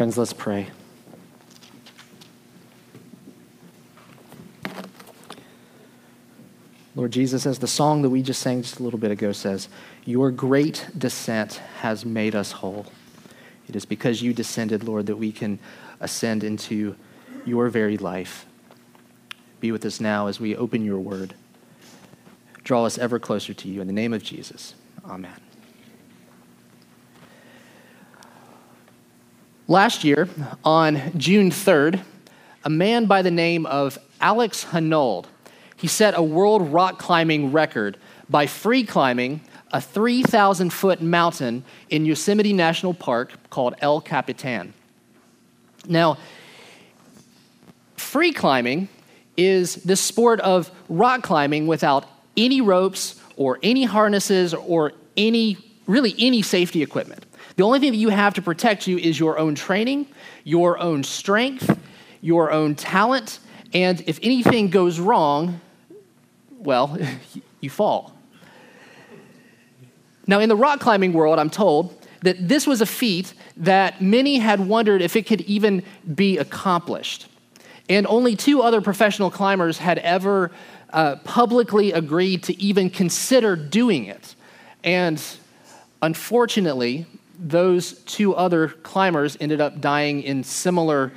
Friends, let's pray. Lord Jesus, as the song that we just sang just a little bit ago says, Your great descent has made us whole. It is because you descended, Lord, that we can ascend into your very life. Be with us now as we open your word. Draw us ever closer to you. In the name of Jesus, amen. Last year, on June 3rd, a man by the name of Alex Honnold, he set a world rock climbing record by free climbing a 3,000 foot mountain in Yosemite National Park called El Capitan. Now, free climbing is the sport of rock climbing without any ropes or any harnesses or any, really any safety equipment. The only thing that you have to protect you is your own training, your own strength, your own talent, and if anything goes wrong, well, you fall. Now, in the rock climbing world, I'm told that this was a feat that many had wondered if it could even be accomplished. And only two other professional climbers had ever uh, publicly agreed to even consider doing it. And unfortunately, those two other climbers ended up dying in similar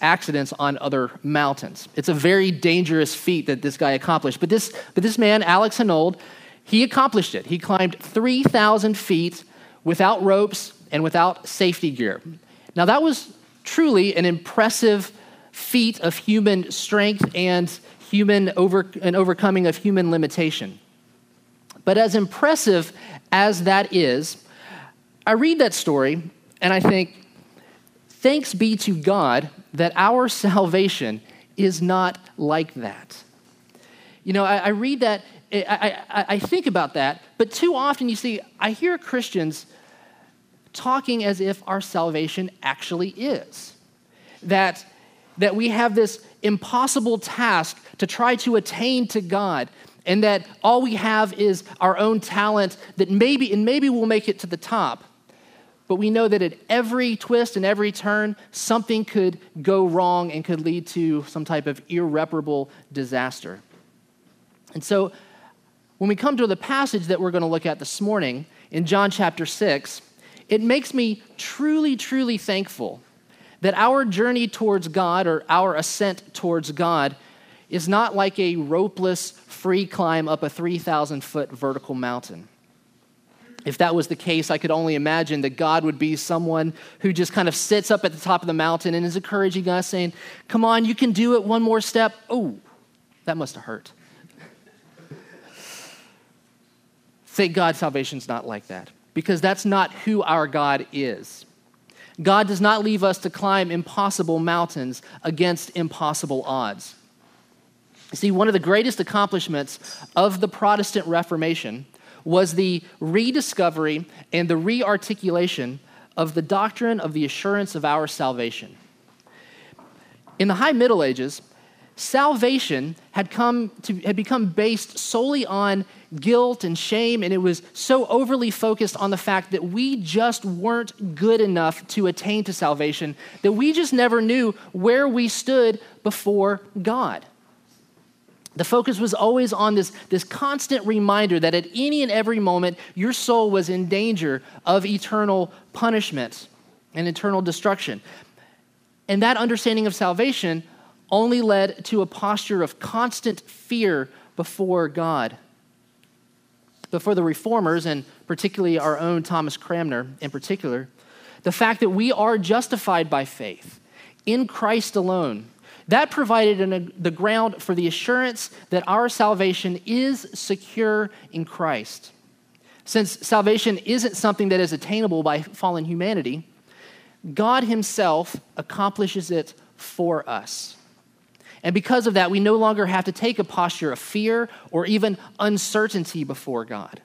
accidents on other mountains. It's a very dangerous feat that this guy accomplished. But this, but this man, Alex Honnold, he accomplished it. He climbed 3,000 feet without ropes and without safety gear. Now, that was truly an impressive feat of human strength and human over, an overcoming of human limitation. But as impressive as that is, I read that story and I think, thanks be to God that our salvation is not like that. You know, I, I read that I, I, I think about that, but too often you see, I hear Christians talking as if our salvation actually is. That, that we have this impossible task to try to attain to God, and that all we have is our own talent that maybe, and maybe we'll make it to the top. But we know that at every twist and every turn, something could go wrong and could lead to some type of irreparable disaster. And so when we come to the passage that we're going to look at this morning in John chapter 6, it makes me truly, truly thankful that our journey towards God or our ascent towards God is not like a ropeless, free climb up a 3,000 foot vertical mountain. If that was the case, I could only imagine that God would be someone who just kind of sits up at the top of the mountain and is encouraging us, saying, Come on, you can do it one more step. Oh, that must have hurt. Thank God salvation's not like that because that's not who our God is. God does not leave us to climb impossible mountains against impossible odds. See, one of the greatest accomplishments of the Protestant Reformation was the rediscovery and the rearticulation of the doctrine of the assurance of our salvation. In the High Middle Ages, salvation had come to had become based solely on guilt and shame and it was so overly focused on the fact that we just weren't good enough to attain to salvation that we just never knew where we stood before God the focus was always on this, this constant reminder that at any and every moment your soul was in danger of eternal punishment and eternal destruction and that understanding of salvation only led to a posture of constant fear before God. But for the reformers, and particularly our own Thomas Cranmer in particular, the fact that we are justified by faith in Christ alone, that provided an, uh, the ground for the assurance that our salvation is secure in Christ. Since salvation isn't something that is attainable by fallen humanity, God Himself accomplishes it for us. And because of that, we no longer have to take a posture of fear or even uncertainty before God.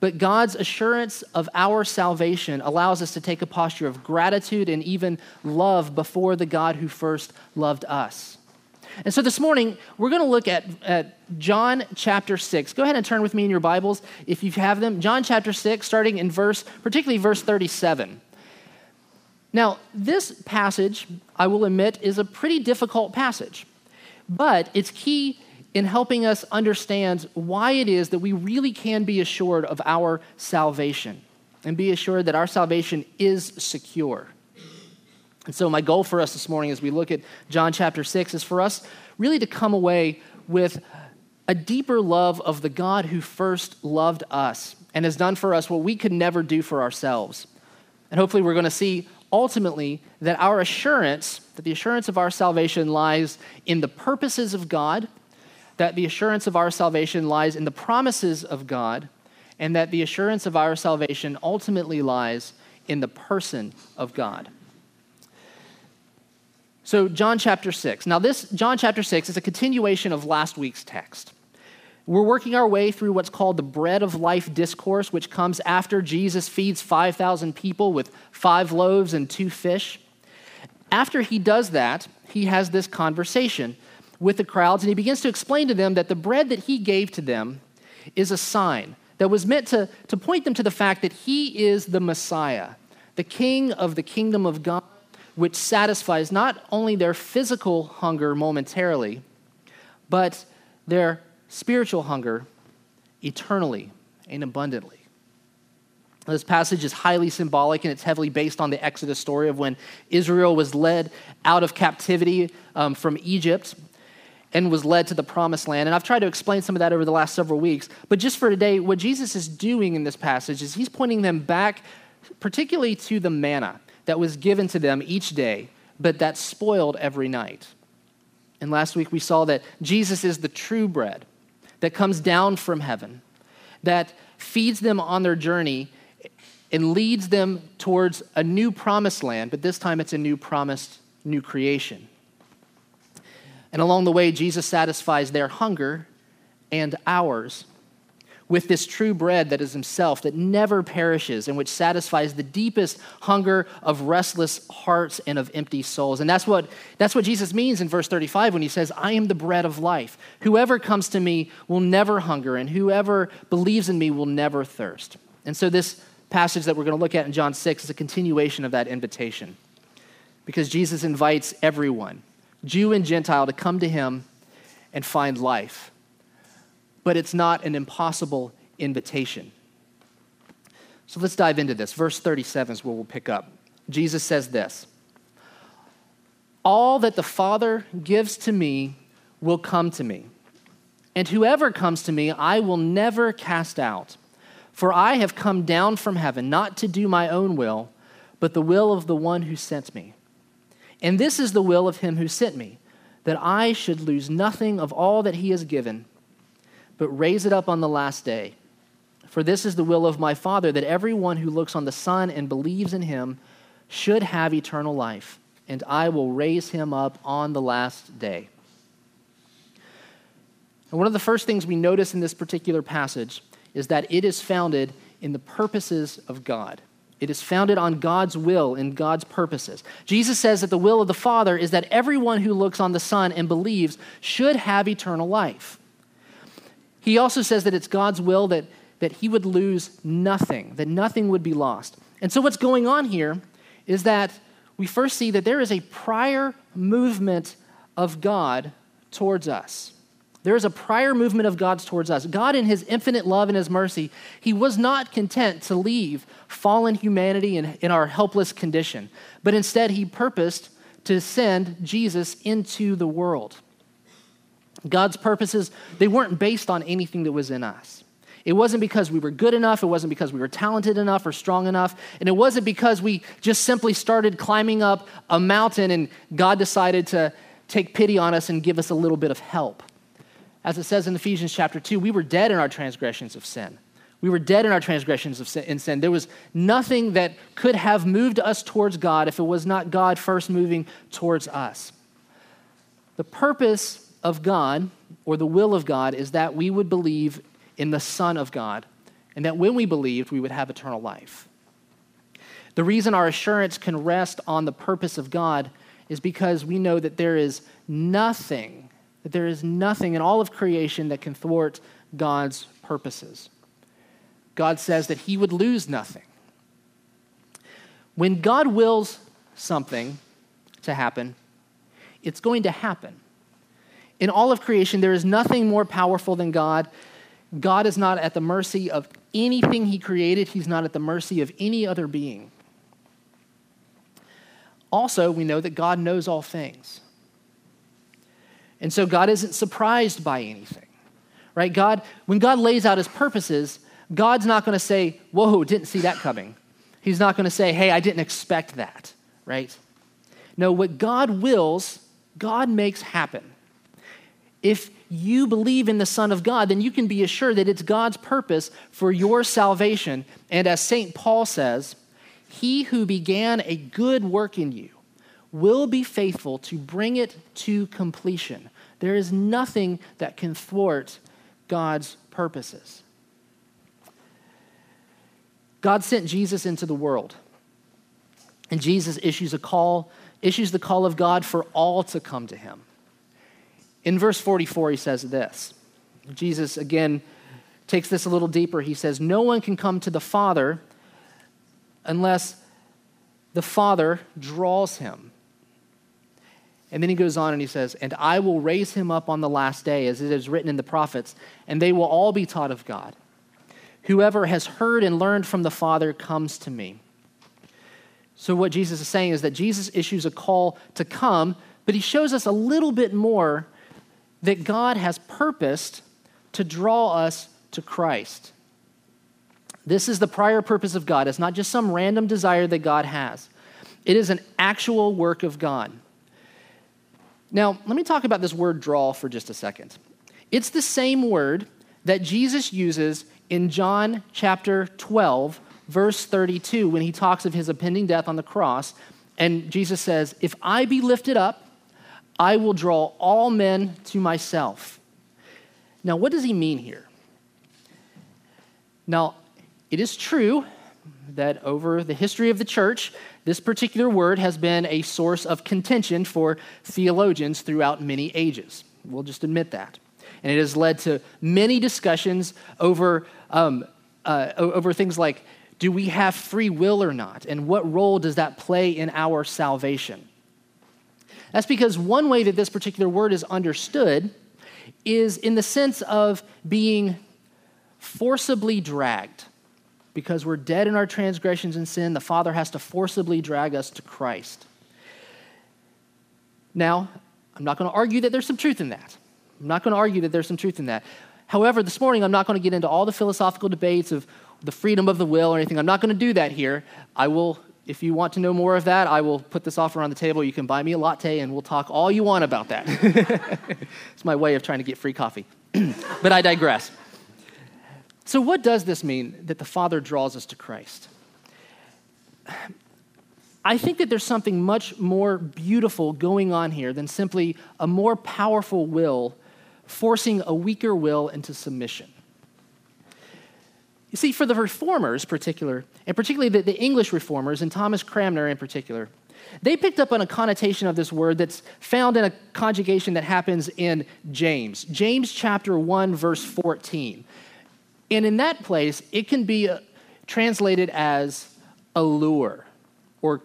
But God's assurance of our salvation allows us to take a posture of gratitude and even love before the God who first loved us. And so this morning, we're going to look at, at John chapter 6. Go ahead and turn with me in your Bibles if you have them. John chapter 6, starting in verse, particularly verse 37. Now, this passage, I will admit, is a pretty difficult passage, but it's key in helping us understand why it is that we really can be assured of our salvation and be assured that our salvation is secure. And so, my goal for us this morning as we look at John chapter 6 is for us really to come away with a deeper love of the God who first loved us and has done for us what we could never do for ourselves. And hopefully, we're going to see ultimately that our assurance, that the assurance of our salvation lies in the purposes of God, that the assurance of our salvation lies in the promises of God, and that the assurance of our salvation ultimately lies in the person of God. So, John chapter 6. Now, this John chapter 6 is a continuation of last week's text. We're working our way through what's called the bread of life discourse, which comes after Jesus feeds 5,000 people with five loaves and two fish. After he does that, he has this conversation with the crowds, and he begins to explain to them that the bread that he gave to them is a sign that was meant to, to point them to the fact that he is the Messiah, the king of the kingdom of God, which satisfies not only their physical hunger momentarily, but their spiritual hunger eternally and abundantly. This passage is highly symbolic and it's heavily based on the Exodus story of when Israel was led out of captivity um, from Egypt and was led to the promised land. And I've tried to explain some of that over the last several weeks. But just for today, what Jesus is doing in this passage is he's pointing them back, particularly to the manna that was given to them each day, but that spoiled every night. And last week we saw that Jesus is the true bread that comes down from heaven, that feeds them on their journey and leads them towards a new promised land, but this time it's a new promised new creation. And along the way, Jesus satisfies their hunger and ours with this true bread that is himself, that never perishes, and which satisfies the deepest hunger of restless hearts and of empty souls. And that's what, that's what Jesus means in verse 35 when he says, I am the bread of life. Whoever comes to me will never hunger, and whoever believes in me will never thirst. And so, this passage that we're going to look at in John 6 is a continuation of that invitation. Because Jesus invites everyone, Jew and Gentile, to come to him and find life but it's not an impossible invitation. So let's dive into this. Verse 37 is where we'll pick up. Jesus says this All that the Father gives to me will come to me, and whoever comes to me, I will never cast out. For I have come down from heaven not to do my own will, but the will of the one who sent me. And this is the will of him who sent me, that I should lose nothing of all that he has given but raise it up on the last day. For this is the will of my Father, that everyone who looks on the Son and believes in him should have eternal life, and I will raise him up on the last day. And one of the first things we notice in this particular passage is that it is founded in the purposes of God. It is founded on God's will and God's purposes. Jesus says that the will of the Father is that everyone who looks on the Son and believes should have eternal life. He also says that it's God's will that, that he would lose nothing, that nothing would be lost. And so, what's going on here is that we first see that there is a prior movement of God towards us. There is a prior movement of God's towards us. God, in his infinite love and his mercy, he was not content to leave fallen humanity in, in our helpless condition, but instead he purposed to send Jesus into the world. God's purposes, they weren't based on anything that was in us. It wasn't because we were good enough, it wasn't because we were talented enough or strong enough, and it wasn't because we just simply started climbing up a mountain and God decided to take pity on us and give us a little bit of help. As it says in Ephesians chapter 2, we were dead in our transgressions of sin. We were dead in our transgressions of sin, in sin. There was nothing that could have moved us towards God if it was not God first moving towards us. The purpose of God, or the will of God, is that we would believe in the Son of God, and that when we believed, we would have eternal life. The reason our assurance can rest on the purpose of God is because we know that there is nothing, that there is nothing in all of creation that can thwart God's purposes. God says that he would lose nothing. When God wills something to happen, it's going to happen. In all of creation, there is nothing more powerful than God. God is not at the mercy of anything He created, He's not at the mercy of any other being. Also, we know that God knows all things. And so God isn't surprised by anything. Right? God, when God lays out his purposes, God's not going to say, Whoa, didn't see that coming. He's not going to say, Hey, I didn't expect that. Right? No, what God wills, God makes happen. If you believe in the Son of God, then you can be assured that it's God's purpose for your salvation. And as St. Paul says, he who began a good work in you will be faithful to bring it to completion. There is nothing that can thwart God's purposes. God sent Jesus into the world. And Jesus issues a call, issues the call of God for all to come to him. In verse 44, he says this. Jesus again takes this a little deeper. He says, No one can come to the Father unless the Father draws him. And then he goes on and he says, And I will raise him up on the last day, as it is written in the prophets, and they will all be taught of God. Whoever has heard and learned from the Father comes to me. So, what Jesus is saying is that Jesus issues a call to come, but he shows us a little bit more that God has purposed to draw us to Christ. This is the prior purpose of God. It's not just some random desire that God has, it is an actual work of God. Now, let me talk about this word draw for just a second. It's the same word that Jesus uses in John chapter 12, verse 32, when he talks of his impending death on the cross. And Jesus says, If I be lifted up, I will draw all men to myself. Now, what does he mean here? Now, it is true that over the history of the church, this particular word has been a source of contention for theologians throughout many ages. We'll just admit that. And it has led to many discussions over, um, uh, over things like do we have free will or not? And what role does that play in our salvation? That's because one way that this particular word is understood is in the sense of being forcibly dragged because we're dead in our transgressions and sin, the Father has to forcibly drag us to Christ. Now, I'm not going to argue that there's some truth in that. I'm not going to argue that there's some truth in that. However, this morning I'm not going to get into all the philosophical debates of the freedom of the will or anything. I'm not going to do that here. I will, if you want to know more of that, I will put this offer on the table. You can buy me a latte and we'll talk all you want about that. it's my way of trying to get free coffee. but I digress. So, what does this mean that the Father draws us to Christ? I think that there's something much more beautiful going on here than simply a more powerful will forcing a weaker will into submission. You see, for the reformers, particular, and particularly the, the English reformers, and Thomas Cranmer in particular, they picked up on a connotation of this word that's found in a conjugation that happens in James. James chapter 1, verse 14. And in that place, it can be uh, translated as allure or,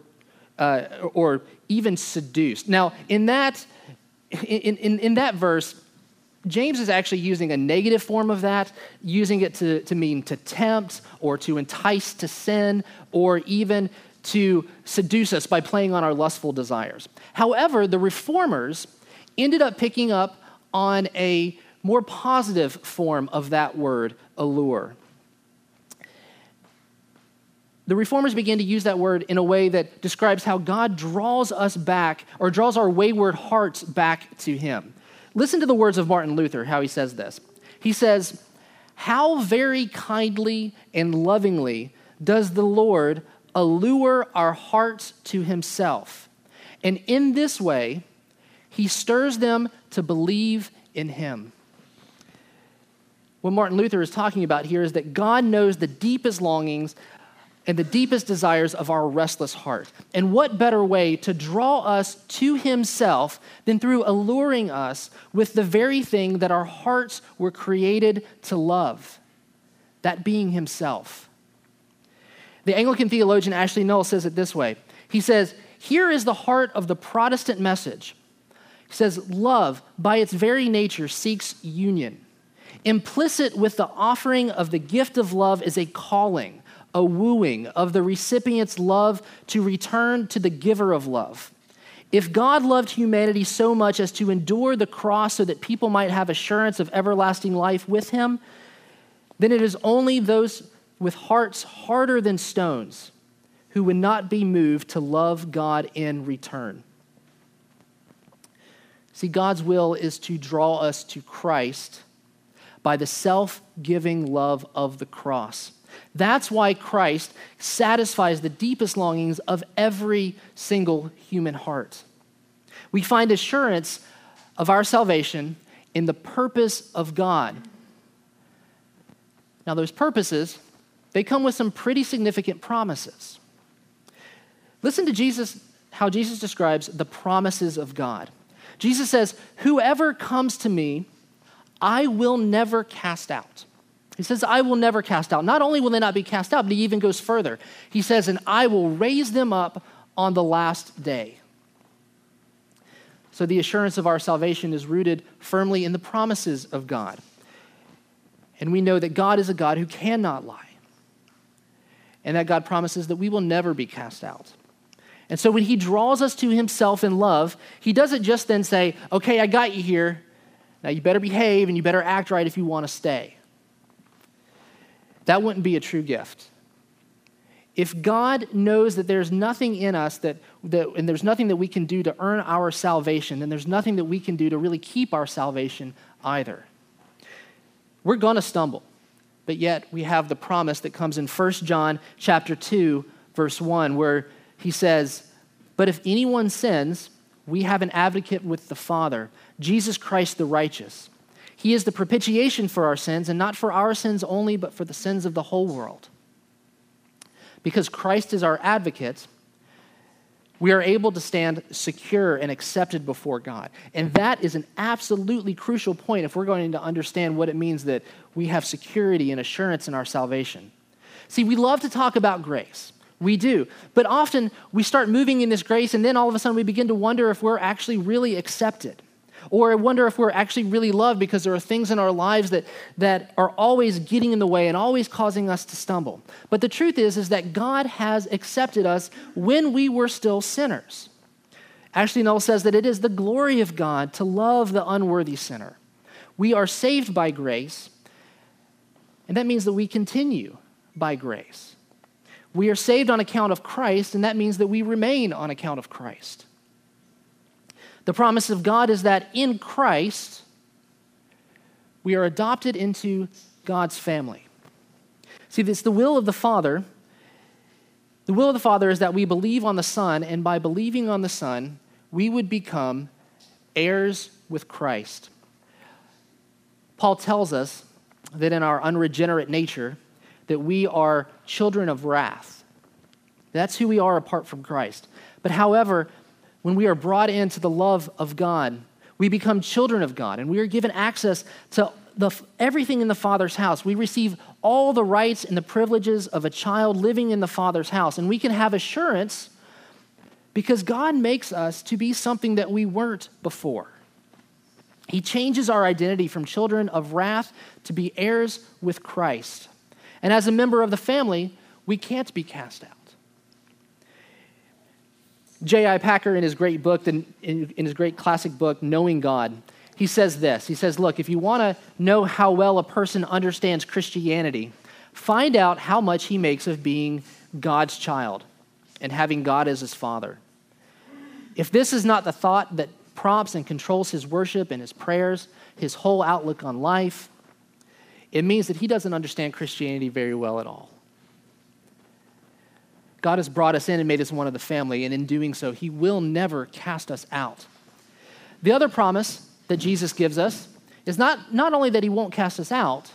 uh, or even seduced. Now, in that, in, in, in that verse, James is actually using a negative form of that, using it to, to mean to tempt or to entice to sin or even to seduce us by playing on our lustful desires. However, the reformers ended up picking up on a more positive form of that word, allure. The reformers began to use that word in a way that describes how God draws us back or draws our wayward hearts back to Him. Listen to the words of Martin Luther, how he says this. He says, How very kindly and lovingly does the Lord allure our hearts to Himself. And in this way, He stirs them to believe in Him what Martin Luther is talking about here is that God knows the deepest longings and the deepest desires of our restless heart. And what better way to draw us to Himself than through alluring us with the very thing that our hearts were created to love, that being Himself. The Anglican theologian Ashley Null says it this way He says, here is the heart of the Protestant message. He says, Love, by its very nature, seeks union. Implicit with the offering of the gift of love is a calling, a wooing of the recipient's love to return to the giver of love. If God loved humanity so much as to endure the cross so that people might have assurance of everlasting life with him, then it is only those with hearts harder than stones who would not be moved to love God in return. See, God's will is to draw us to Christ by the self giving love of the cross. That's why Christ satisfies the deepest longings of every single human heart. We find assurance of our salvation in the purpose of God. Now, those purposes, they come with some pretty significant promises. Listen to Jesus, how Jesus describes the promises of God. Jesus says, Whoever comes to me, I will never cast out. He says, I will never cast out. Not only will they not be cast out, but he even goes further. He says, And I will raise them up on the last day. So the assurance of our salvation is rooted firmly in the promises of God. And we know that God is a God who cannot lie. And that God promises that we will never be cast out. And so when he draws us to himself in love, he doesn't just then say, Okay, I got you here. Now you better behave and you better act right if you want to stay. That wouldn't be a true gift. If God knows that there's nothing in us that, that, and there's nothing that we can do to earn our salvation, then there's nothing that we can do to really keep our salvation either. We're going to stumble, but yet we have the promise that comes in 1 John chapter 2, verse 1, where he says, But if anyone sins, we have an advocate with the Father, Jesus Christ the righteous. He is the propitiation for our sins, and not for our sins only, but for the sins of the whole world. Because Christ is our advocate, we are able to stand secure and accepted before God. And that is an absolutely crucial point if we're going to understand what it means that we have security and assurance in our salvation. See, we love to talk about grace. We do. But often we start moving in this grace, and then all of a sudden we begin to wonder if we're actually really accepted. Or I wonder if we're actually really loved because there are things in our lives that, that are always getting in the way and always causing us to stumble. But the truth is, is that God has accepted us when we were still sinners. Ashley Null says that it is the glory of God to love the unworthy sinner. We are saved by grace, and that means that we continue by grace. We are saved on account of Christ, and that means that we remain on account of Christ. The promise of God is that in Christ, we are adopted into God's family. See, it's the will of the Father. The will of the Father is that we believe on the Son, and by believing on the Son, we would become heirs with Christ. Paul tells us that in our unregenerate nature, that we are children of wrath. That's who we are apart from Christ. But however, when we are brought into the love of God, we become children of God and we are given access to the, everything in the Father's house. We receive all the rights and the privileges of a child living in the Father's house. And we can have assurance because God makes us to be something that we weren't before. He changes our identity from children of wrath to be heirs with Christ. And as a member of the family, we can't be cast out. J.I. Packer, in his great book, in, his great classic book, Knowing God, he says this. He says, Look, if you want to know how well a person understands Christianity, find out how much he makes of being God's child and having God as his father. If this is not the thought that prompts and controls his worship and his prayers, his whole outlook on life, it means that he doesn't understand Christianity very well at all. God has brought us in and made us one of the family, and in doing so, He will never cast us out. The other promise that Jesus gives us is not, not only that He won't cast us out,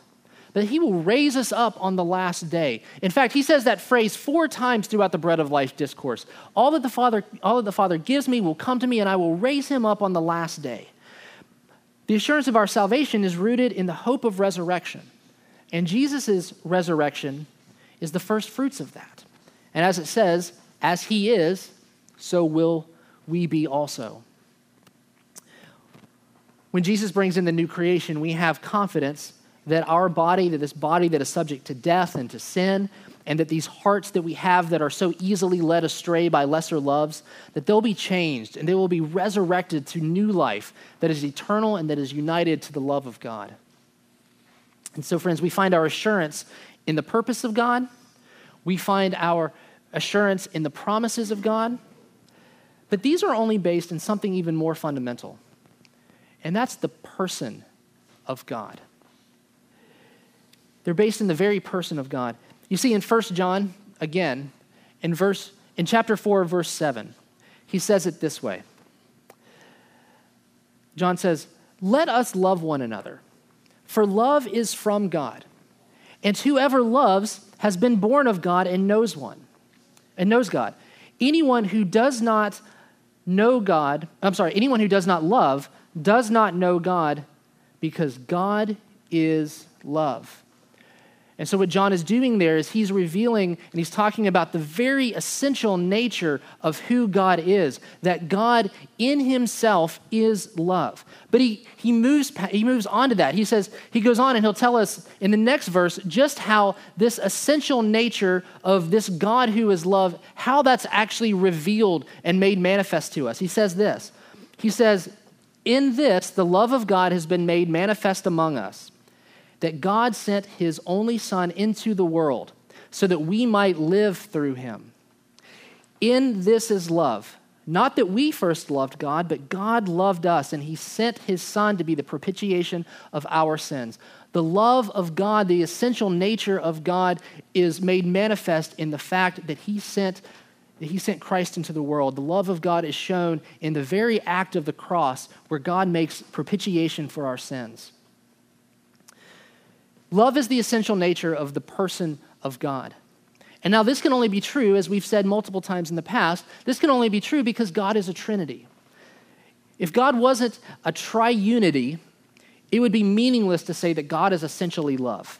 but He will raise us up on the last day. In fact, He says that phrase four times throughout the Bread of Life discourse. All that the Father, all that the Father gives me will come to me, and I will raise Him up on the last day. The assurance of our salvation is rooted in the hope of resurrection. And Jesus' resurrection is the first fruits of that. And as it says, as he is, so will we be also. When Jesus brings in the new creation, we have confidence that our body, that this body that is subject to death and to sin, and that these hearts that we have that are so easily led astray by lesser loves, that they'll be changed and they will be resurrected to new life that is eternal and that is united to the love of God. And so, friends, we find our assurance in the purpose of God, we find our assurance in the promises of God, but these are only based in something even more fundamental, and that's the person of God. They're based in the very person of God. You see, in 1 John, again, in verse in chapter 4, verse 7, he says it this way. John says, Let us love one another, for love is from God. And whoever loves has been born of God and knows one, and knows God. Anyone who does not know God, I'm sorry, anyone who does not love does not know God because God is love. And so, what John is doing there is he's revealing and he's talking about the very essential nature of who God is that God in himself is love. But he, he, moves, he moves on to that. He says, he goes on and he'll tell us in the next verse just how this essential nature of this God who is love, how that's actually revealed and made manifest to us. He says this He says, In this, the love of God has been made manifest among us that God sent his only Son into the world so that we might live through him. In this is love. Not that we first loved God, but God loved us, and he sent his Son to be the propitiation of our sins. The love of God, the essential nature of God, is made manifest in the fact that he sent, he sent Christ into the world. The love of God is shown in the very act of the cross, where God makes propitiation for our sins. Love is the essential nature of the person of God. And now, this can only be true, as we've said multiple times in the past, this can only be true because God is a Trinity. If God wasn't a triunity, it would be meaningless to say that God is essentially love.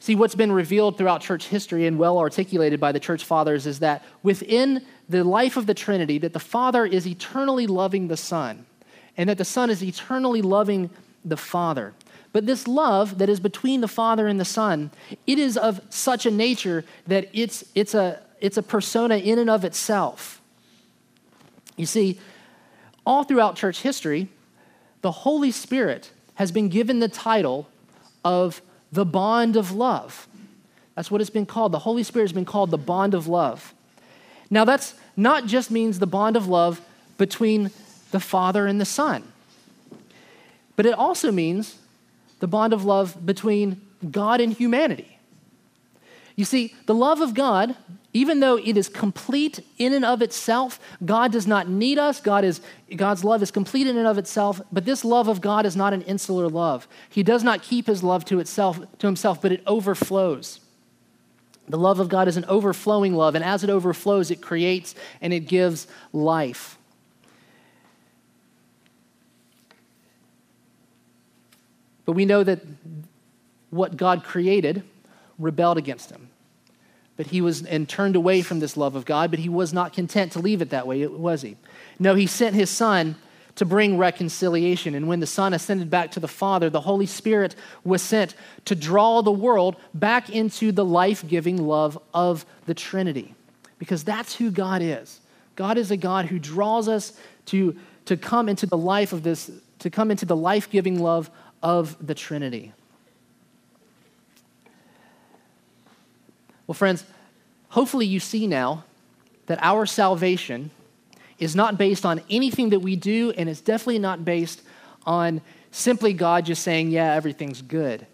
See, what's been revealed throughout church history and well articulated by the church fathers is that within the life of the Trinity, that the Father is eternally loving the Son, and that the Son is eternally loving the Father. But this love that is between the Father and the Son, it is of such a nature that it's, it's, a, it's a persona in and of itself. You see, all throughout church history, the Holy Spirit has been given the title of the bond of love. That's what it's been called. The Holy Spirit has been called the bond of love. Now, that's not just means the bond of love between the Father and the Son, but it also means the bond of love between God and humanity. You see, the love of God, even though it is complete in and of itself, God does not need us. God is, God's love is complete in and of itself, but this love of God is not an insular love. He does not keep his love to itself to himself, but it overflows. The love of God is an overflowing love, and as it overflows, it creates and it gives life. But we know that what God created rebelled against him. But he was and turned away from this love of God, but he was not content to leave it that way, was he? No, he sent his son to bring reconciliation. And when the Son ascended back to the Father, the Holy Spirit was sent to draw the world back into the life giving love of the Trinity. Because that's who God is. God is a God who draws us to, to come into the life of this, to come into the life giving love of the Trinity. Well, friends, hopefully you see now that our salvation is not based on anything that we do, and it's definitely not based on simply God just saying, yeah, everything's good.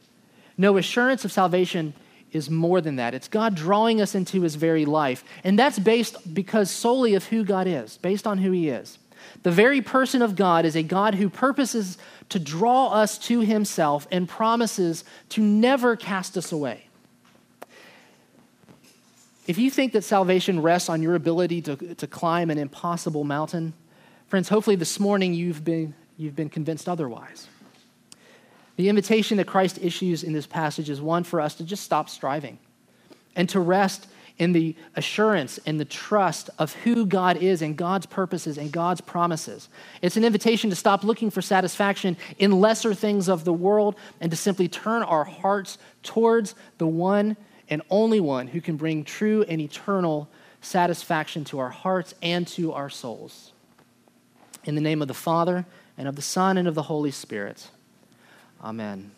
No, assurance of salvation is more than that. It's God drawing us into his very life. And that's based because solely of who God is, based on who he is. The very person of God is a God who purposes to draw us to himself and promises to never cast us away. If you think that salvation rests on your ability to, to climb an impossible mountain, friends, hopefully this morning you've been, you've been convinced otherwise. The invitation that Christ issues in this passage is one for us to just stop striving and to rest in the assurance and the trust of who God is and God's purposes and God's promises. It's an invitation to stop looking for satisfaction in lesser things of the world and to simply turn our hearts towards the one and only one who can bring true and eternal satisfaction to our hearts and to our souls. In the name of the Father, and of the Son, and of the Holy Spirit. Amen.